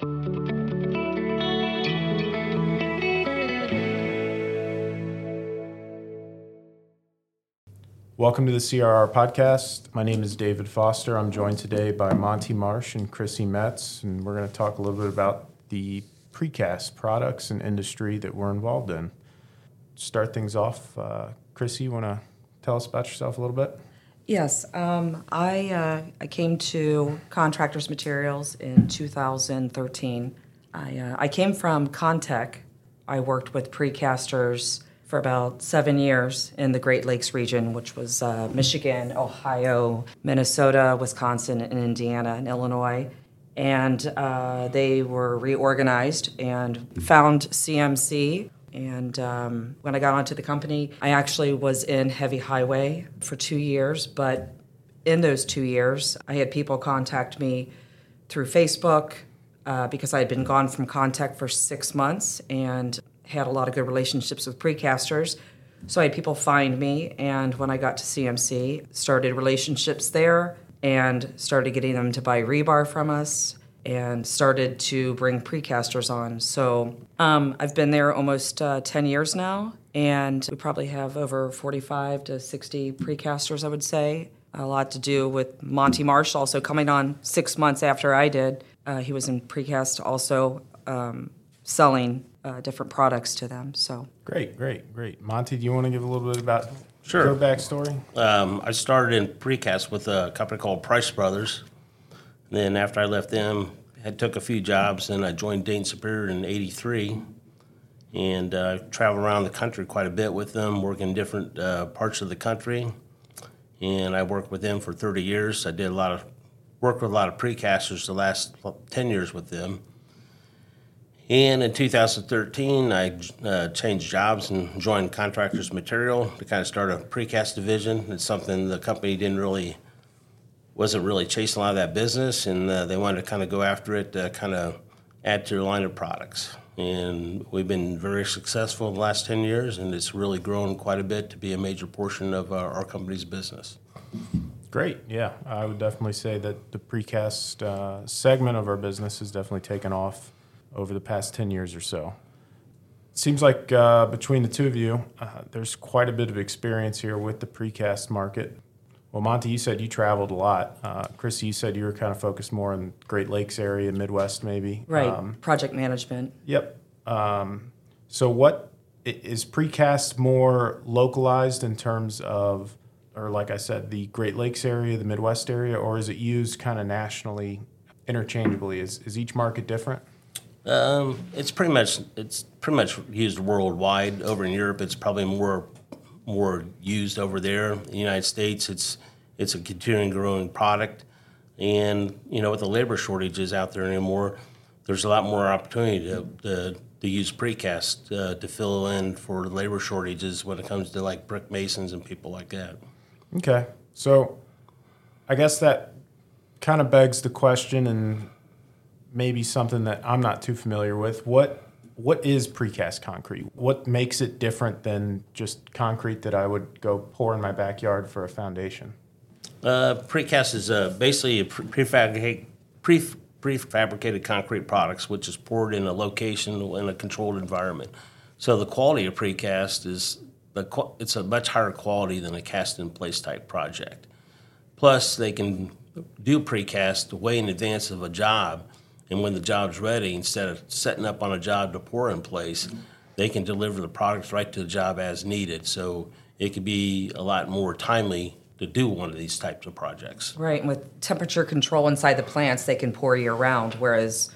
Welcome to the CRR podcast. My name is David Foster. I'm joined today by Monty Marsh and Krissy Metz, and we're going to talk a little bit about the precast products and industry that we're involved in. Start things off, uh, Chrissy, you want to tell us about yourself a little bit? Yes, um, I, uh, I came to Contractors Materials in 2013. I, uh, I came from Contech. I worked with precasters for about seven years in the Great Lakes region, which was uh, Michigan, Ohio, Minnesota, Wisconsin, and Indiana, and Illinois. And uh, they were reorganized and found CMC. And um, when I got onto the company, I actually was in heavy highway for two years. But in those two years, I had people contact me through Facebook uh, because I had been gone from Contech for six months and had a lot of good relationships with precasters. So I had people find me, and when I got to CMC, started relationships there and started getting them to buy rebar from us and started to bring precasters on. So um, I've been there almost uh, 10 years now, and we probably have over 45 to 60 precasters, I would say. A lot to do with Monty Marsh also coming on six months after I did. Uh, he was in precast also um, selling uh, different products to them. So Great, great, great. Monty, do you want to give a little bit about Sure. your backstory? Um, I started in precast with a company called Price Brothers. Then after I left them, I took a few jobs, and I joined Dayton Superior in '83, and uh, traveled around the country quite a bit with them, working in different uh, parts of the country. And I worked with them for 30 years. I did a lot of work with a lot of precasters the last 10 years with them. And in 2013, I uh, changed jobs and joined Contractors Material to kind of start a precast division. It's something the company didn't really, wasn't really chasing a lot of that business, and uh, they wanted to kind of go after it to kind of add to their line of products. And we've been very successful in the last 10 years, and it's really grown quite a bit to be a major portion of our, our company's business. Great, yeah. I would definitely say that the precast uh, segment of our business has definitely taken off over the past 10 years or so. Seems like uh, between the two of you, uh, there's quite a bit of experience here with the precast market. Well, Monty, you said you traveled a lot. Uh, Krissy, you said you were kind of focused more in Great Lakes area, Midwest maybe. right, Um, project management. Yep. Um, so, what is precast more localized in terms of, or like I said, the Great Lakes area, the Midwest area, or is it used kind of nationally, interchangeably? Is is each market different? Um, it's pretty much it's pretty much used worldwide. Over in Europe, it's probably more more used over there. In the United States, it's it's a continuing growing product, and you know with the labor shortages out there anymore, there's a lot more opportunity to to, to use precast uh, to fill in for labor shortages when it comes to like brick masons and people like that. Okay. So, I guess that kind of begs the question, and maybe something that I'm not too familiar with. What what is precast concrete? What makes it different than just concrete that I would go pour in my backyard for a foundation? Uh, precast is uh, basically a pre- prefabricate, pre- prefabricated concrete products, which is poured in a location in a controlled environment. So the quality of precast is the it's a much higher quality than a cast-in-place type project. Plus, they can do precast way in advance of a job, and when the job's ready, instead of setting up on a job to pour in place, they can deliver the products right to the job as needed. So it could be a lot more timely to do one of these types of projects. Right, and with temperature control inside the plants, they can pour year round, whereas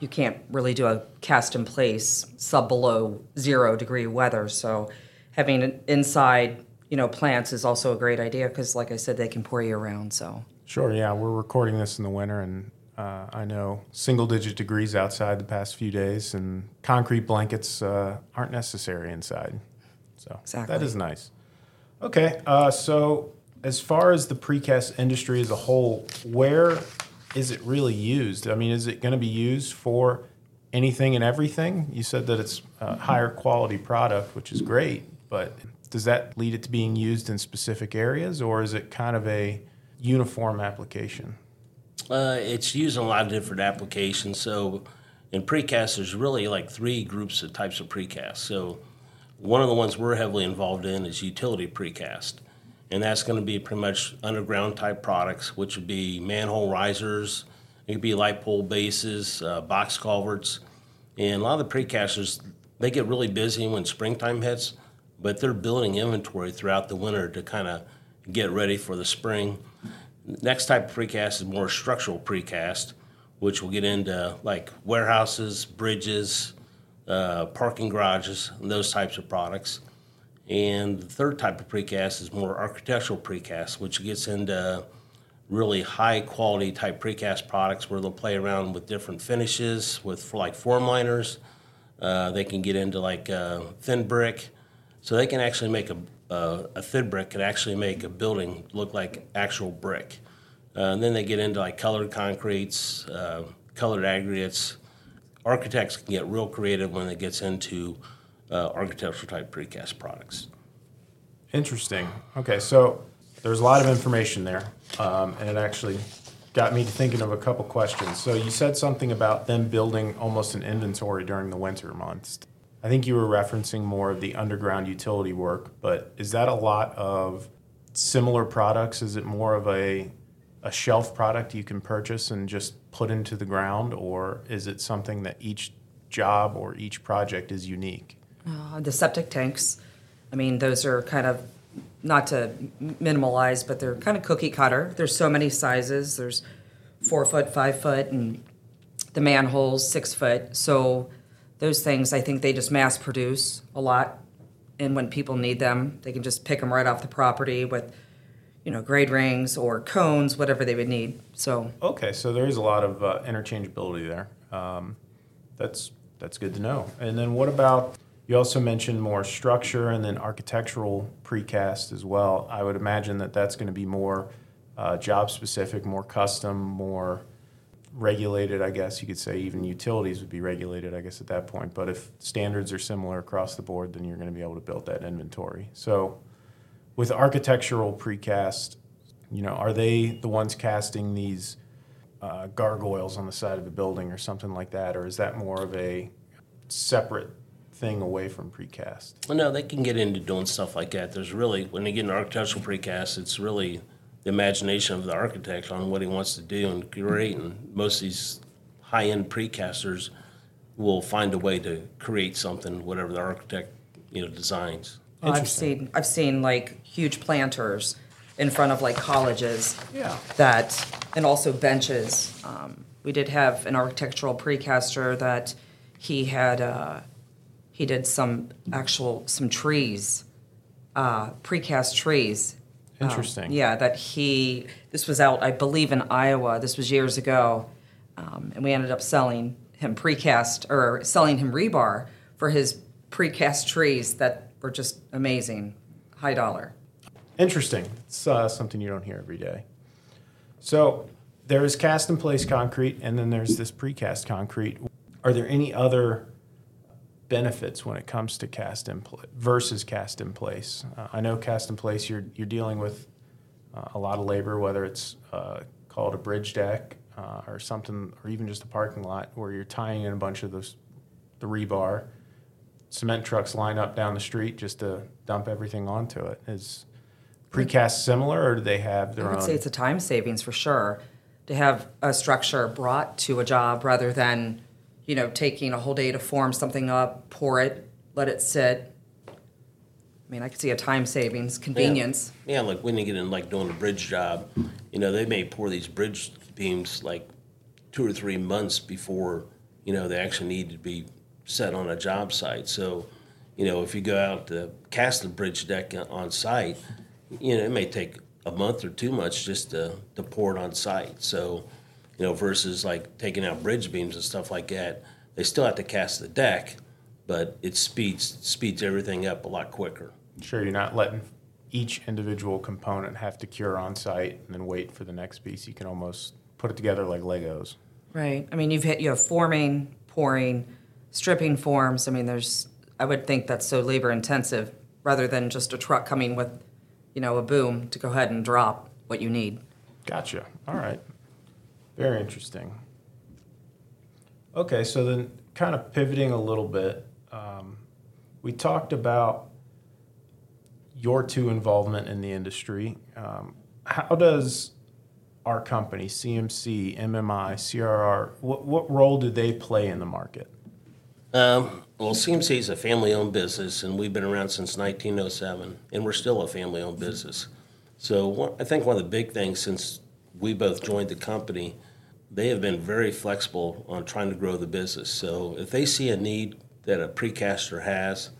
you can't really do a cast in place sub below zero degree weather. So having it inside, you know, plants is also a great idea because, like I said, they can pour year round. So Sure, yeah. We're recording this in the winter, and uh, I know single digit degrees outside the past few days, and concrete blankets uh, aren't necessary inside. So Exactly. that is nice. Okay, uh, so as far as the precast industry as a whole, where is it really used? I mean, is it going to be used for anything and everything? You said that it's a higher quality product, which is great, but does that lead it to being used in specific areas, or is it kind of a uniform application? Uh, it's used in a lot of different applications. So, in precast, there's really like three groups of types of precast. So, one of the ones we're heavily involved in is utility precast, and that's going to be pretty much underground type products, which would be manhole risers, it could be light pole bases, uh, box culverts, and a lot of the precasters they get really busy when springtime hits, but they're building inventory throughout the winter to kind of get ready for the spring. Next type of precast is more structural precast, which will get into like warehouses, bridges, uh, parking garages, and those types of products. And the third type of precast is more architectural precast, which gets into really high quality type precast products where they'll play around with different finishes with for like form liners. Uh, they can get into like uh, thin brick, so they can actually make a, uh, a thin brick can actually make a building look like actual brick. Uh, and then they get into like colored concretes, uh, colored aggregates. Architects can get real creative when it gets into uh, architectural type precast products. Interesting. Okay, so there's a lot of information there, um, and it actually got me to thinking of a couple questions. So you said something about them building almost an inventory during the winter months. I think you were referencing more of the underground utility work, but is that a lot of similar products? Is it more of a a shelf product you can purchase and just put into the ground, or is it something that each job or each project is unique? Uh, the septic tanks, I mean, those are kind of not to minimalize, but they're kind of cookie cutter. There's so many sizes. There's four foot, five foot, and the manholes six foot. So those things, I think they just mass produce a lot, and when people need them, they can just pick them right off the property with, you know, grade rings or cones, whatever they would need. So Okay, so there is a lot of uh, interchangeability there. Um, that's that's good to know. And then what about? You also mentioned more structure and then architectural precast as well. I would imagine that that's going to be more uh, job specific, more custom, more regulated. I guess you could say even utilities would be regulated. I guess at that point. But if standards are similar across the board, then you're going to be able to build that inventory. So with architectural precast, you know, are they the ones casting these uh, gargoyles on the side of the building or something like that, or is that more of a separate thing away from precast? Well, no, they can get into doing stuff like that. There's really, when they get into architectural precast, it's really the imagination of the architect on what he wants to do and create. And most of these high-end precasters will find a way to create something, whatever the architect, you know, designs. Well, I've seen I've seen like huge planters in front of like colleges. Yeah. That and also benches. Um, we did have an architectural precaster that he had. Uh, he did some actual some trees, uh, precast trees. Um, Interesting. yeah, that he. This was out, I believe, in Iowa. This was years ago, um, and we ended up selling him precast or selling him rebar for his precast trees that were just amazing, high dollar. Interesting. It's uh, something you don't hear every day. So there is cast in place concrete, and then there's this precast concrete. Are there any other benefits when it comes to cast in pla versus cast in place? Uh, I know cast in place, you're you're dealing with uh, a lot of labor, whether it's uh, called a bridge deck uh, or something, or even just a parking lot where you're tying in a bunch of those the rebar. Cement trucks line up down the street just to dump everything onto it. Is precast similar, or do they have their I would own? say it's a time savings for sure to have a structure brought to a job rather than, you know, taking a whole day to form something up, pour it, let it sit. I mean, I could see a time savings, convenience. Yeah, like when they get in like doing a bridge job, you know, they may pour these bridge beams like two or three months before, you know, they actually need to be set on a job site. So, you know, if you go out to cast the bridge deck on site, you know, it may take a month or two months just to, to pour it on site. So, you know, versus like taking out bridge beams and stuff like that, they still have to cast the deck, but it speeds speeds everything up a lot quicker. Sure, you're not letting each individual component have to cure on site and then wait for the next piece. You can almost put it together like Legos. Right. I mean, you've hit, you have forming, pouring, stripping forms. I mean, there's, I would think that's so labor intensive rather than just a truck coming with, you know, a boom to go ahead and drop what you need. Gotcha. All right. Very interesting. Okay, so then kind of pivoting a little bit, um, we talked about your two involvement in the industry. Um, how does our company, CMC, MMI, CRR, what, what role do they play in the market? Um, well, CMC is a family-owned business, and we've been around since 1907, and we're still a family-owned business. So one, I think one of the big things since we both joined the company, they have been very flexible on trying to grow the business. So if they see a need that a precaster has,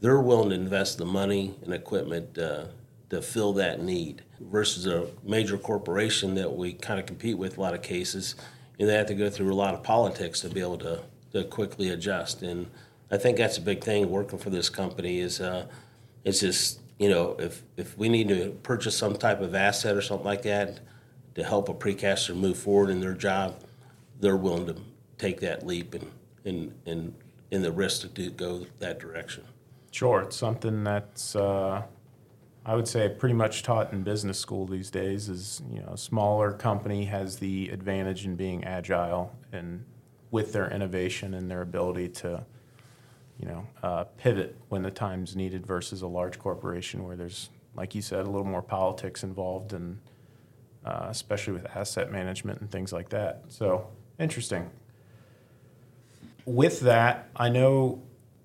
they're willing to invest the money and equipment uh, to fill that need versus a major corporation that we kind of compete with a lot of cases and they have to go through a lot of politics to be able to, to quickly adjust and i think that's a big thing working for this company is uh, it's just you know if, if we need to purchase some type of asset or something like that to help a precaster move forward in their job they're willing to take that leap and and, and in the risk to do, go that direction Sure, it's something that's uh, I would say pretty much taught in business school these days. Is you know, a smaller company has the advantage in being agile and with their innovation and their ability to, you know, uh, pivot when the time's needed versus a large corporation where there's, like you said, a little more politics involved and uh, especially with asset management and things like that. So interesting. With that, I know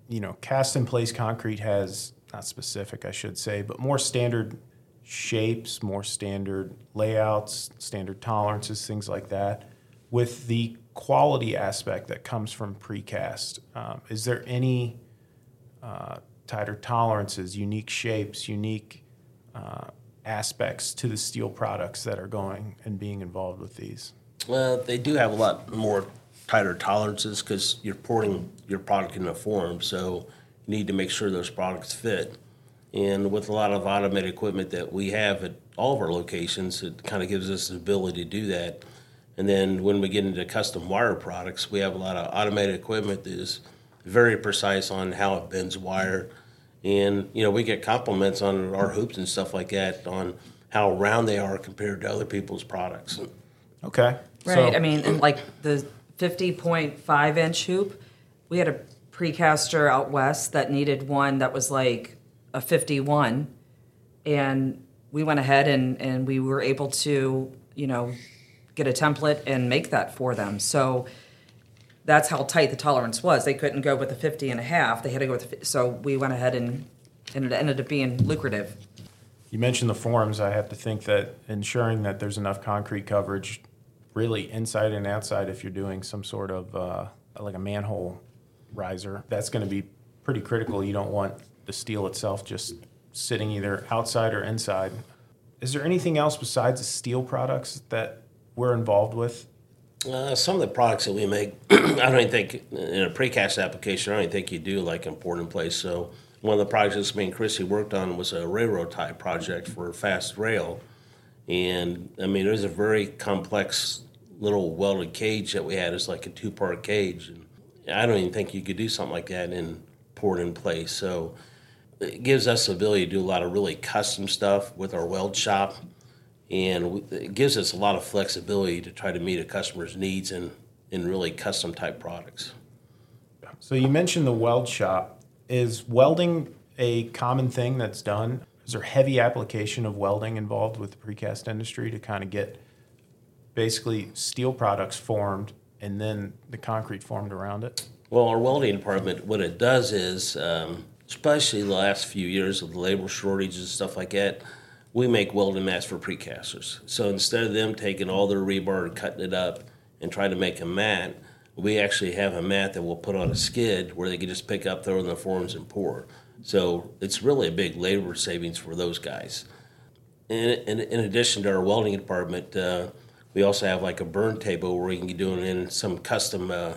you know, cast in place concrete has not specific, I should say, but more standard shapes, more standard layouts, standard tolerances, things like that. With the quality aspect that comes from precast, um, is there any uh, tighter tolerances, unique shapes, unique uh, aspects to the steel products that are going and being involved with these? Well, they do have a lot more tighter tolerances because you're pouring your product in a form, so you need to make sure those products fit. And with a lot of automated equipment that we have at all of our locations, it kind of gives us the ability to do that. And then when we get into custom wire products, we have a lot of automated equipment that is very precise on how it bends wire. And, you know, we get compliments on our hoops and stuff like that on how round they are compared to other people's products. Okay. Right. So- I mean, and like the 50.5 inch hoop, we had a precaster out west that needed one that was like a 51. And we went ahead and, and we were able to, you know, get a template and make that for them. So that's how tight the tolerance was. They couldn't go with a 50 and a half. They had to go with, fi- so we went ahead and, and it ended up being lucrative. You mentioned the forms. I have to think that ensuring that there's enough concrete coverage, really inside and outside, if you're doing some sort of uh, like a manhole riser, that's going to be pretty critical. You don't want the steel itself just sitting either outside or inside. Is there anything else besides the steel products that we're involved with? Uh, some of the products that we make, I don't even think in a precast application. I don't even think you do like import in place. So one of the projects that me and Krissy worked on was a railroad tie project for fast rail, and I mean it was a very complex little welded cage that we had. It's like a two part cage, and I don't even think you could do something like that and pour it in place. So it gives us the ability to do a lot of really custom stuff with our weld shop and it gives us a lot of flexibility to try to meet a customer's needs in, in really custom type products. So you mentioned the weld shop. Is welding a common thing that's done? Is there heavy application of welding involved with the precast industry to kind of get basically steel products formed and then the concrete formed around it? Well, our welding department, what it does is, um, especially the last few years of the labor shortages and stuff like that, we make welding mats for precasters. So instead of them taking all their rebar and cutting it up and trying to make a mat, we actually have a mat that we'll put on a skid where they can just pick up, throw in the forms, and pour. So it's really a big labor savings for those guys. In, in, in addition to our welding department, uh, we also have like a burn table where we can do in some custom uh,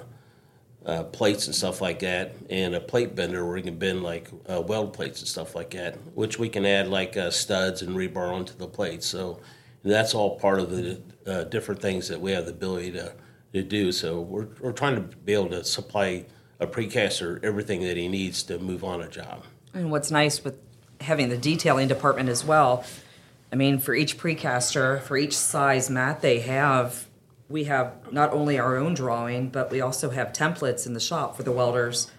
uh, plates and stuff like that, and a plate bender where we can bend like uh, weld plates and stuff like that, which we can add like uh, studs and rebar onto the plates. So that's all part of the uh, different things that we have the ability to, to do. So we're, we're trying to be able to supply a precaster everything that he needs to move on a job. And what's nice with having the detailing department as well, I mean, for each precaster, for each size mat they have, we have not only our own drawing, but we also have templates in the shop for the welders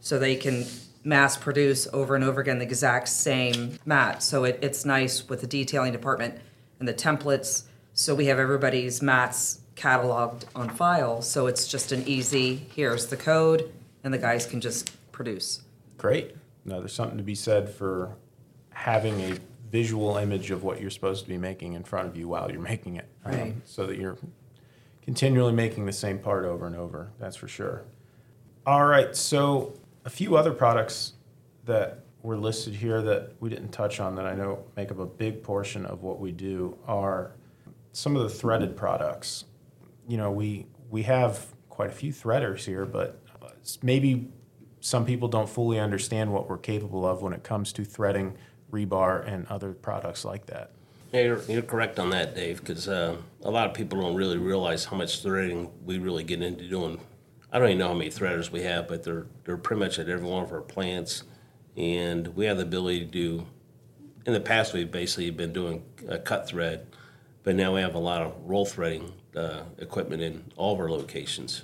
so they can mass produce over and over again the exact same mat. So it, it's nice with the detailing department and the templates. So we have everybody's mats cataloged on file. So it's just an easy, here's the code, and the guys can just produce. Great. No, there's something to be said for having a visual image of what you're supposed to be making in front of you while you're making it. um, Right. so that you're continually making the same part over and over. That's for sure. All right. So, a few other products that were listed here that we didn't touch on that I know make up a big portion of what we do are some of the threaded products. You know, we we have quite a few threaders here, but maybe some people don't fully understand what we're capable of when it comes to threading rebar and other products like that. Yeah, you're, you're correct on that, Dave, because uh, a lot of people don't really realize how much threading we really get into doing. I don't even know how many threaders we have, but they're they're pretty much at every one of our plants, and we have the ability to do. In the past, we've basically been doing uh, cut thread, but now we have a lot of roll threading uh, equipment in all of our locations,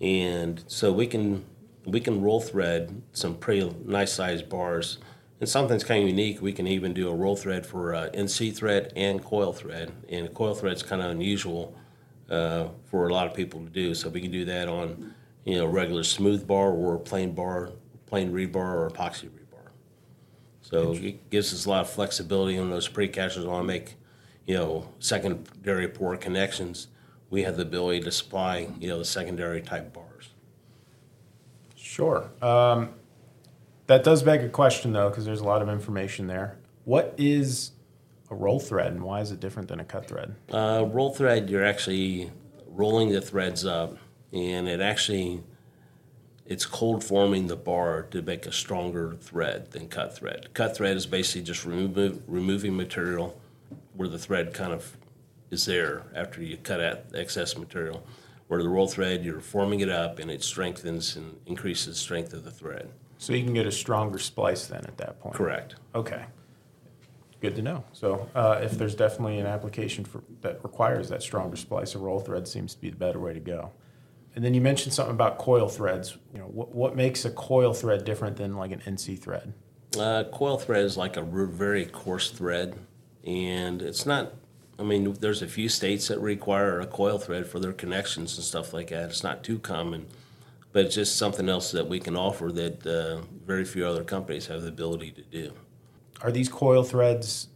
and so we can we can roll thread some pretty nice sized bars. And something's kind of unique. We can even do a roll thread for uh, NC thread and coil thread, and coil thread's kind of unusual uh, for a lot of people to do. So we can do that on, you know, regular smooth bar or plain bar, plain rebar or epoxy rebar. So it gives us a lot of flexibility on those precasters. Want to make, you know, secondary pour connections. We have the ability to supply, you know, the secondary type bars. Sure. Um, that does beg a question, though, because there's a lot of information there. What is a roll thread, and why is it different than a cut thread? Uh, roll thread, you're actually rolling the threads up, and it actually it's cold forming the bar to make a stronger thread than cut thread. Cut thread is basically just removing material where the thread kind of is there after you cut out excess material. Where the roll thread, you're forming it up, and it strengthens and increases the strength of the thread. So you can get a stronger splice then at that point. Correct. Okay. Good to know. So uh, if there's definitely an application for that requires that stronger splice, a roll thread seems to be the better way to go. And then you mentioned something about coil threads. You know, what, what makes a coil thread different than like an NC thread? Uh, coil thread is like a very coarse thread, and it's not. I mean, there's a few states that require a coil thread for their connections and stuff like that. It's not too common, but it's just something else that we can offer that uh, very few other companies have the ability to do. Are these coil threads?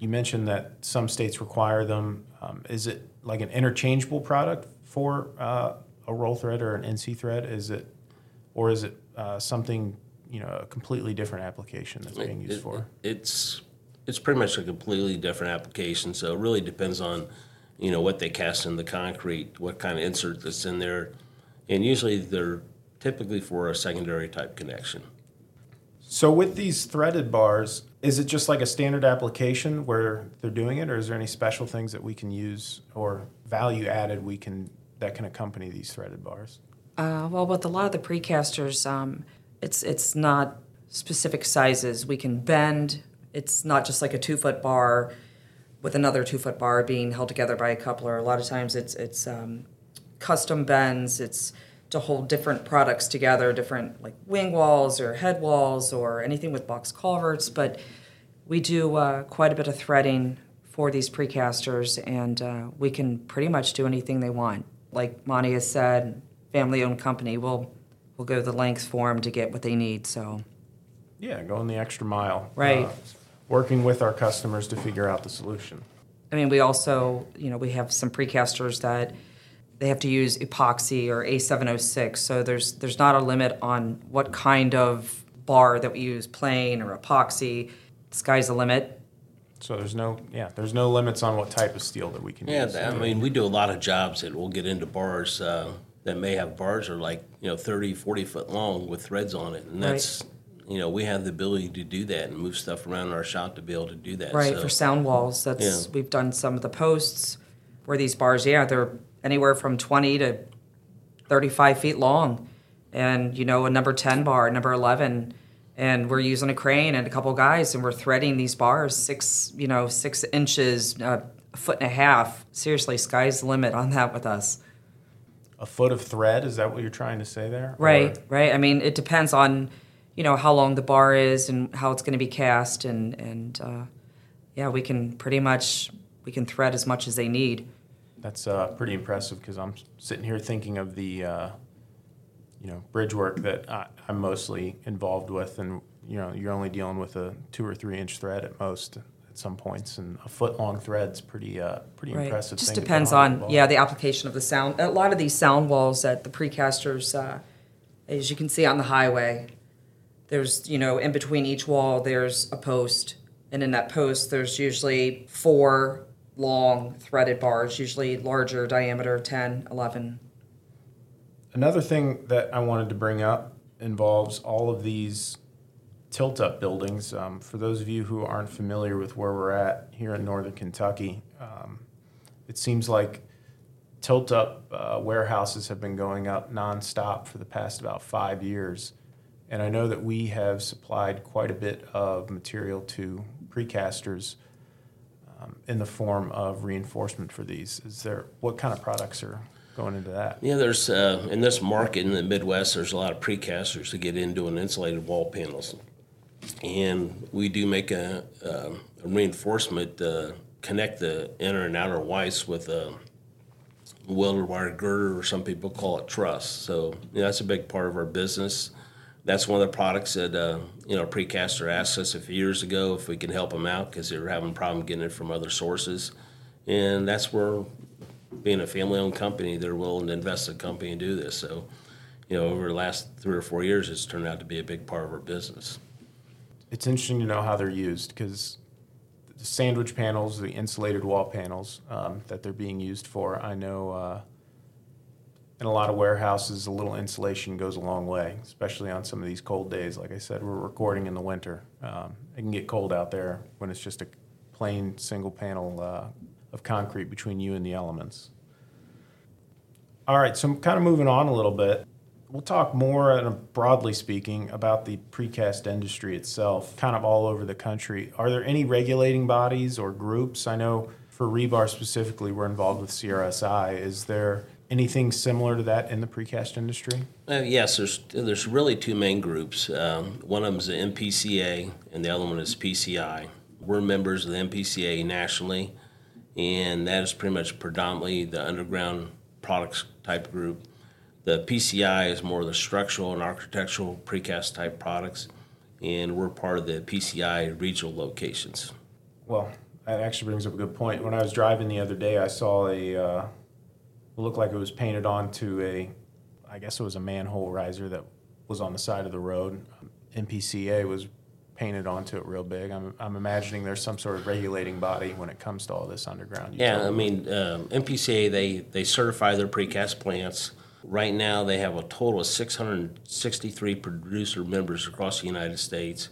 You mentioned that some states require them. Um, is it like an interchangeable product for uh, a roll thread or an NC thread? Is it, or is it uh, something you know a completely different application that's being used It- for? It's it's pretty much a completely different application. So it really depends on, you know, what they cast in the concrete, what kind of insert that's in there, and usually they're typically for a secondary type connection. So with these threaded bars, is it just like a standard application where they're doing it, or is there any special things that we can use or value added we can that can accompany these threaded bars? Uh, well, with a lot of the precasters, um, it's it's not specific sizes. We can bend. It's not just like a two foot bar with another two foot bar being held together by a coupler. A lot of times, it's it's um, custom bends. It's to hold different products together, different like wing walls or head walls or anything with box culverts. But we do uh, quite a bit of threading for these precasters, and uh, we can pretty much do anything they want. Like Monty has said, family-owned company. We'll we'll go the lengths for them to get what they need. So Yeah, going the extra mile. Right. Uh, working with our customers to figure out the solution. I mean, we also you know we have some precasters that they have to use epoxy or A706. So there's there's not a limit on what kind of bar that we use, plain or epoxy. The sky's the limit. So there's no yeah, there's no limits on what type of steel that we can Yeah, use. Yeah, I mean, we do a lot of jobs that we'll get into bars uh, that may have bars that are like, you know, 30, 40 foot long with threads on it. And that's, you know, we have the ability to do that and move stuff around in our shop to be able to do that. Right, So- for sound walls. That's Yeah. we've done some of the posts where these bars, yeah, they're anywhere from twenty to thirty-five feet long. And you know, a number ten bar, number eleven, and we're using a crane and a couple guys and we're threading these bars six, you know, six inches, uh, a foot and a half, seriously, sky's the limit on that with us. A foot of thread, is that what you're trying to say there? Right, Or- right. I mean, it depends on, you know, how long the bar is and how it's going to be cast, and and uh, yeah, we can pretty much we can thread as much as they need. That's uh, pretty impressive because I'm sitting here thinking of the, uh, you know, bridge work that I, I'm mostly involved with, and you know, you're only dealing with a two or three inch thread at most at some points, and a foot long thread's pretty, uh, pretty Right. impressive. Just depends on ball. yeah the application of the sound. A lot of these sound walls that the precasters, uh, as you can see on the highway, there's you know in between each wall there's a post, and in that post there's usually four long threaded bars, usually larger diameter, 10, 11. Another thing that I wanted to bring up involves all of these tilt up buildings. Um, for those of you who aren't familiar with where we're at here in northern Kentucky, um, it seems like tilt up uh, warehouses have been going up nonstop for the past about five years. And I know that we have supplied quite a bit of material to precasters um, in the form of reinforcement for these. Is there what kind of products are going into that? Yeah, there's uh, in this market in the Midwest, there's a lot of precasters to get into an insulated wall panels, and we do make a, um a reinforcement uh, connect the inner and outer wythes with a welded wire girder, or some people call it truss. So you know, that's a big part of our business. That's one of the products that uh, you know precaster asked us a few years ago if we can help them out because they were having a problem getting it from other sources, and that's where being a family-owned company, they're willing to invest in the company and do this. So, you know, over the last three or four years, it's turned out to be a big part of our business. it's interesting to know how they're used because the sandwich panels, the insulated wall panels um, that they're being used for, I know uh, in a lot of warehouses, a little insulation goes a long way, especially on some of these cold days. Like I said, we're recording in the winter. Um, it can get cold out there when it's just a plain single panel uh, of concrete between you and the elements. All right, so I'm kind of moving on a little bit. We'll talk more, uh, broadly speaking, about the precast industry itself, kind of all over the country. Are there any regulating bodies or groups? I know for rebar specifically, we're involved with CRSI. Is there anything similar to that in the precast industry? Uh, yes, there's there's really two main groups. Um, one of them is the NPCA, and the other one is PCI. We're members of the NPCA nationally, and that is pretty much predominantly the underground products type group. The PCI is more the structural and architectural precast type products, and we're part of the PCI regional locations. Well, that actually brings up a good point. When I was driving the other day, I saw a, uh, looked like it was painted onto a, I guess it was a manhole riser that was on the side of the road. NPCA was painted onto it real big. I'm, I'm imagining there's some sort of regulating body when it comes to all this underground. Yeah, I mean, um, NPCA, they, they certify their precast plants. Right now, they have a total of 663 producer members across the United States,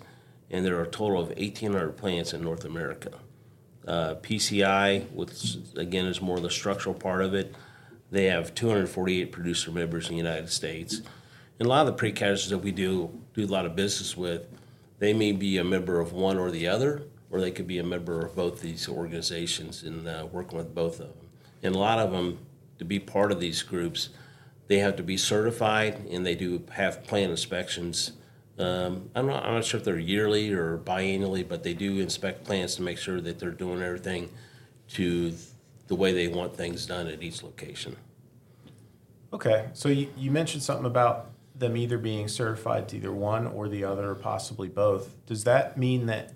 and there are a total of 1,800 plants in North America. Uh, PCI, which again is more the structural part of it, they have 248 producer members in the United States. And a lot of the precasters that we do do a lot of business with, they may be a member of one or the other, or they could be a member of both these organizations and uh, working with both of them. And a lot of them, to be part of these groups, they have to be certified and they do have plant inspections. Um, I'm not, I'm not sure if they're yearly or biannually, but they do inspect plants to make sure that they're doing everything to the way they want things done at each location. Okay, so you, you mentioned something about them either being certified to either one or the other, or possibly both. Does that mean that,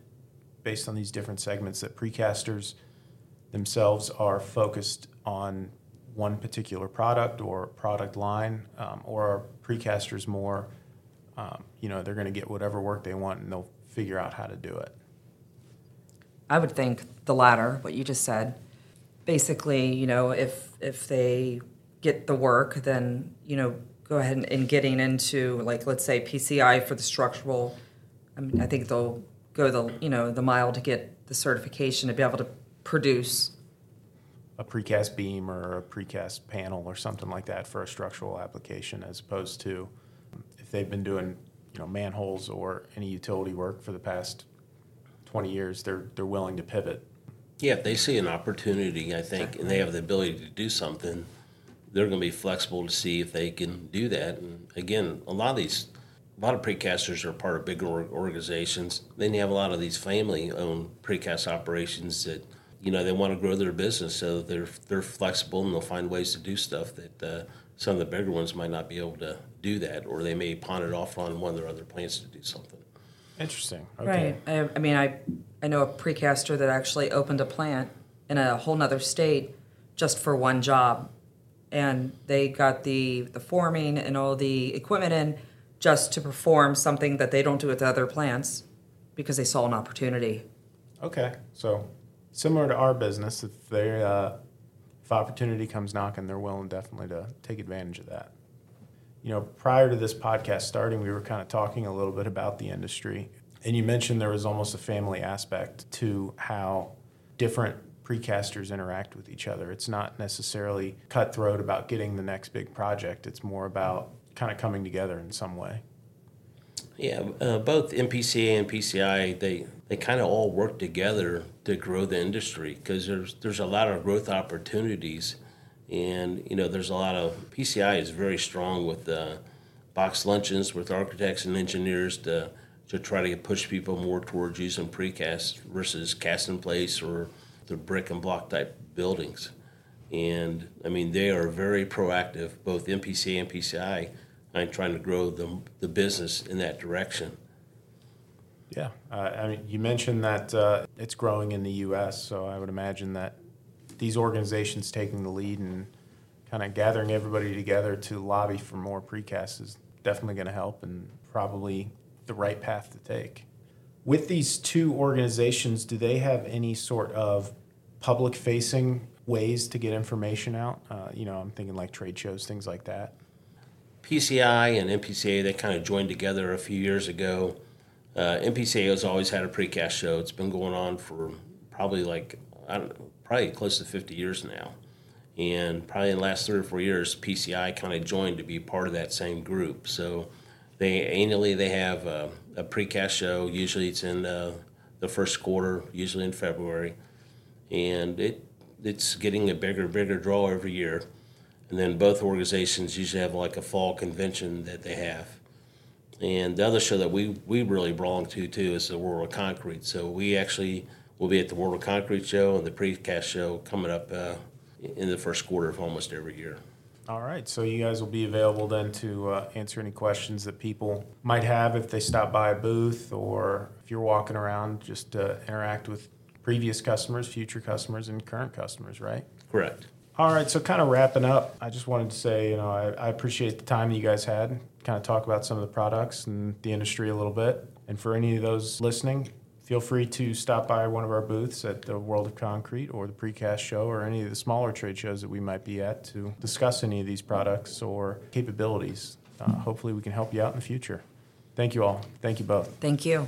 based on these different segments, that precasters themselves are focused on one particular product or product line, um, or are precasters more, um, you know, they're going to get whatever work they want and they'll figure out how to do it? I would think the latter, what you just said. Basically, you know, if if they get the work, then you know, go ahead and, and getting into like let's say PCI for the structural. I mean, I think they'll go the you know the mile to get the certification to be able to produce. a precast beam or a precast panel or something like that for a structural application as opposed to if they've been doing you know manholes or any utility work for the past 20 years they're they're willing to pivot Yeah, if they see an opportunity, I think, and they have the ability to do something, they're going to be flexible to see if they can do that. And again, a lot of these, a lot of precasters are part of bigger organizations. Then you have a lot of these family-owned precast operations that, you know, they want to grow their business, so they're they're flexible and they'll find ways to do stuff that uh, some of the bigger ones might not be able to do that, or they may pawn it off on one of their other plants to do something. Interesting. Okay. Right. I, I mean, I, I know a precaster that actually opened a plant in a whole nother state just for one job. And they got the, the forming and all the equipment in just to perform something that they don't do at the other plants because they saw an opportunity. Okay. So similar to our business, if they uh, if opportunity comes knocking, they're willing definitely to take advantage of that. You know, prior to this podcast starting, we were kind of talking a little bit about the industry, and you mentioned there was almost a family aspect to how different precasters interact with each other. It's not necessarily cutthroat about getting the next big project. It's more about kind of coming together in some way. Yeah, uh, both NPCA and PCI they they kind of all work together to grow the industry because there's there's a lot of growth opportunities, and you know there's a lot of PCI is very strong with uh, box luncheons with architects and engineers to to try to push people more towards using precast versus cast in place or the brick and block type buildings. And I mean, they are very proactive, both NPCA and PCI, on trying to grow the, the business in that direction. Yeah, uh, I mean, you mentioned that uh, it's growing in the U.S., so I would imagine that these organizations taking the lead and kind of gathering everybody together to lobby for more precast is definitely going to help and probably the right path to take. With these two organizations, do they have any sort of public-facing ways to get information out? Uh, you know, I'm thinking like trade shows, things like that. PCI and NPCA, they kind of joined together a few years ago. Uh, NPCA has always had a precast show. It's been going on for probably like, I don't know, probably close to 50 years now. And probably in the last three or four years, PCI kind of joined to be part of that same group. So they annually they have a, a precast show. Usually it's in uh, the first quarter, usually in February, and it it's getting a bigger bigger draw every year. And then both organizations usually have like a fall convention that they have. And the other show that we, we really belong to too is the World of Concrete. So we actually will be at the World of Concrete show and the Precast show coming up uh, in the first quarter of almost every year. All right, so you guys will be available then to uh, answer any questions that people might have if they stop by a booth or if you're walking around, just to interact with previous customers, future customers, and current customers, right? Correct. All right, so kind of wrapping up, I just wanted to say, you know, I, I appreciate the time that you guys had, kind of talk about some of the products and the industry a little bit. And for any of those listening, feel free to stop by one of our booths at the World of Concrete or the Precast Show or any of the smaller trade shows that we might be at to discuss any of these products or capabilities. Uh, hopefully, we can help you out in the future. Thank you all. Thank you both. Thank you.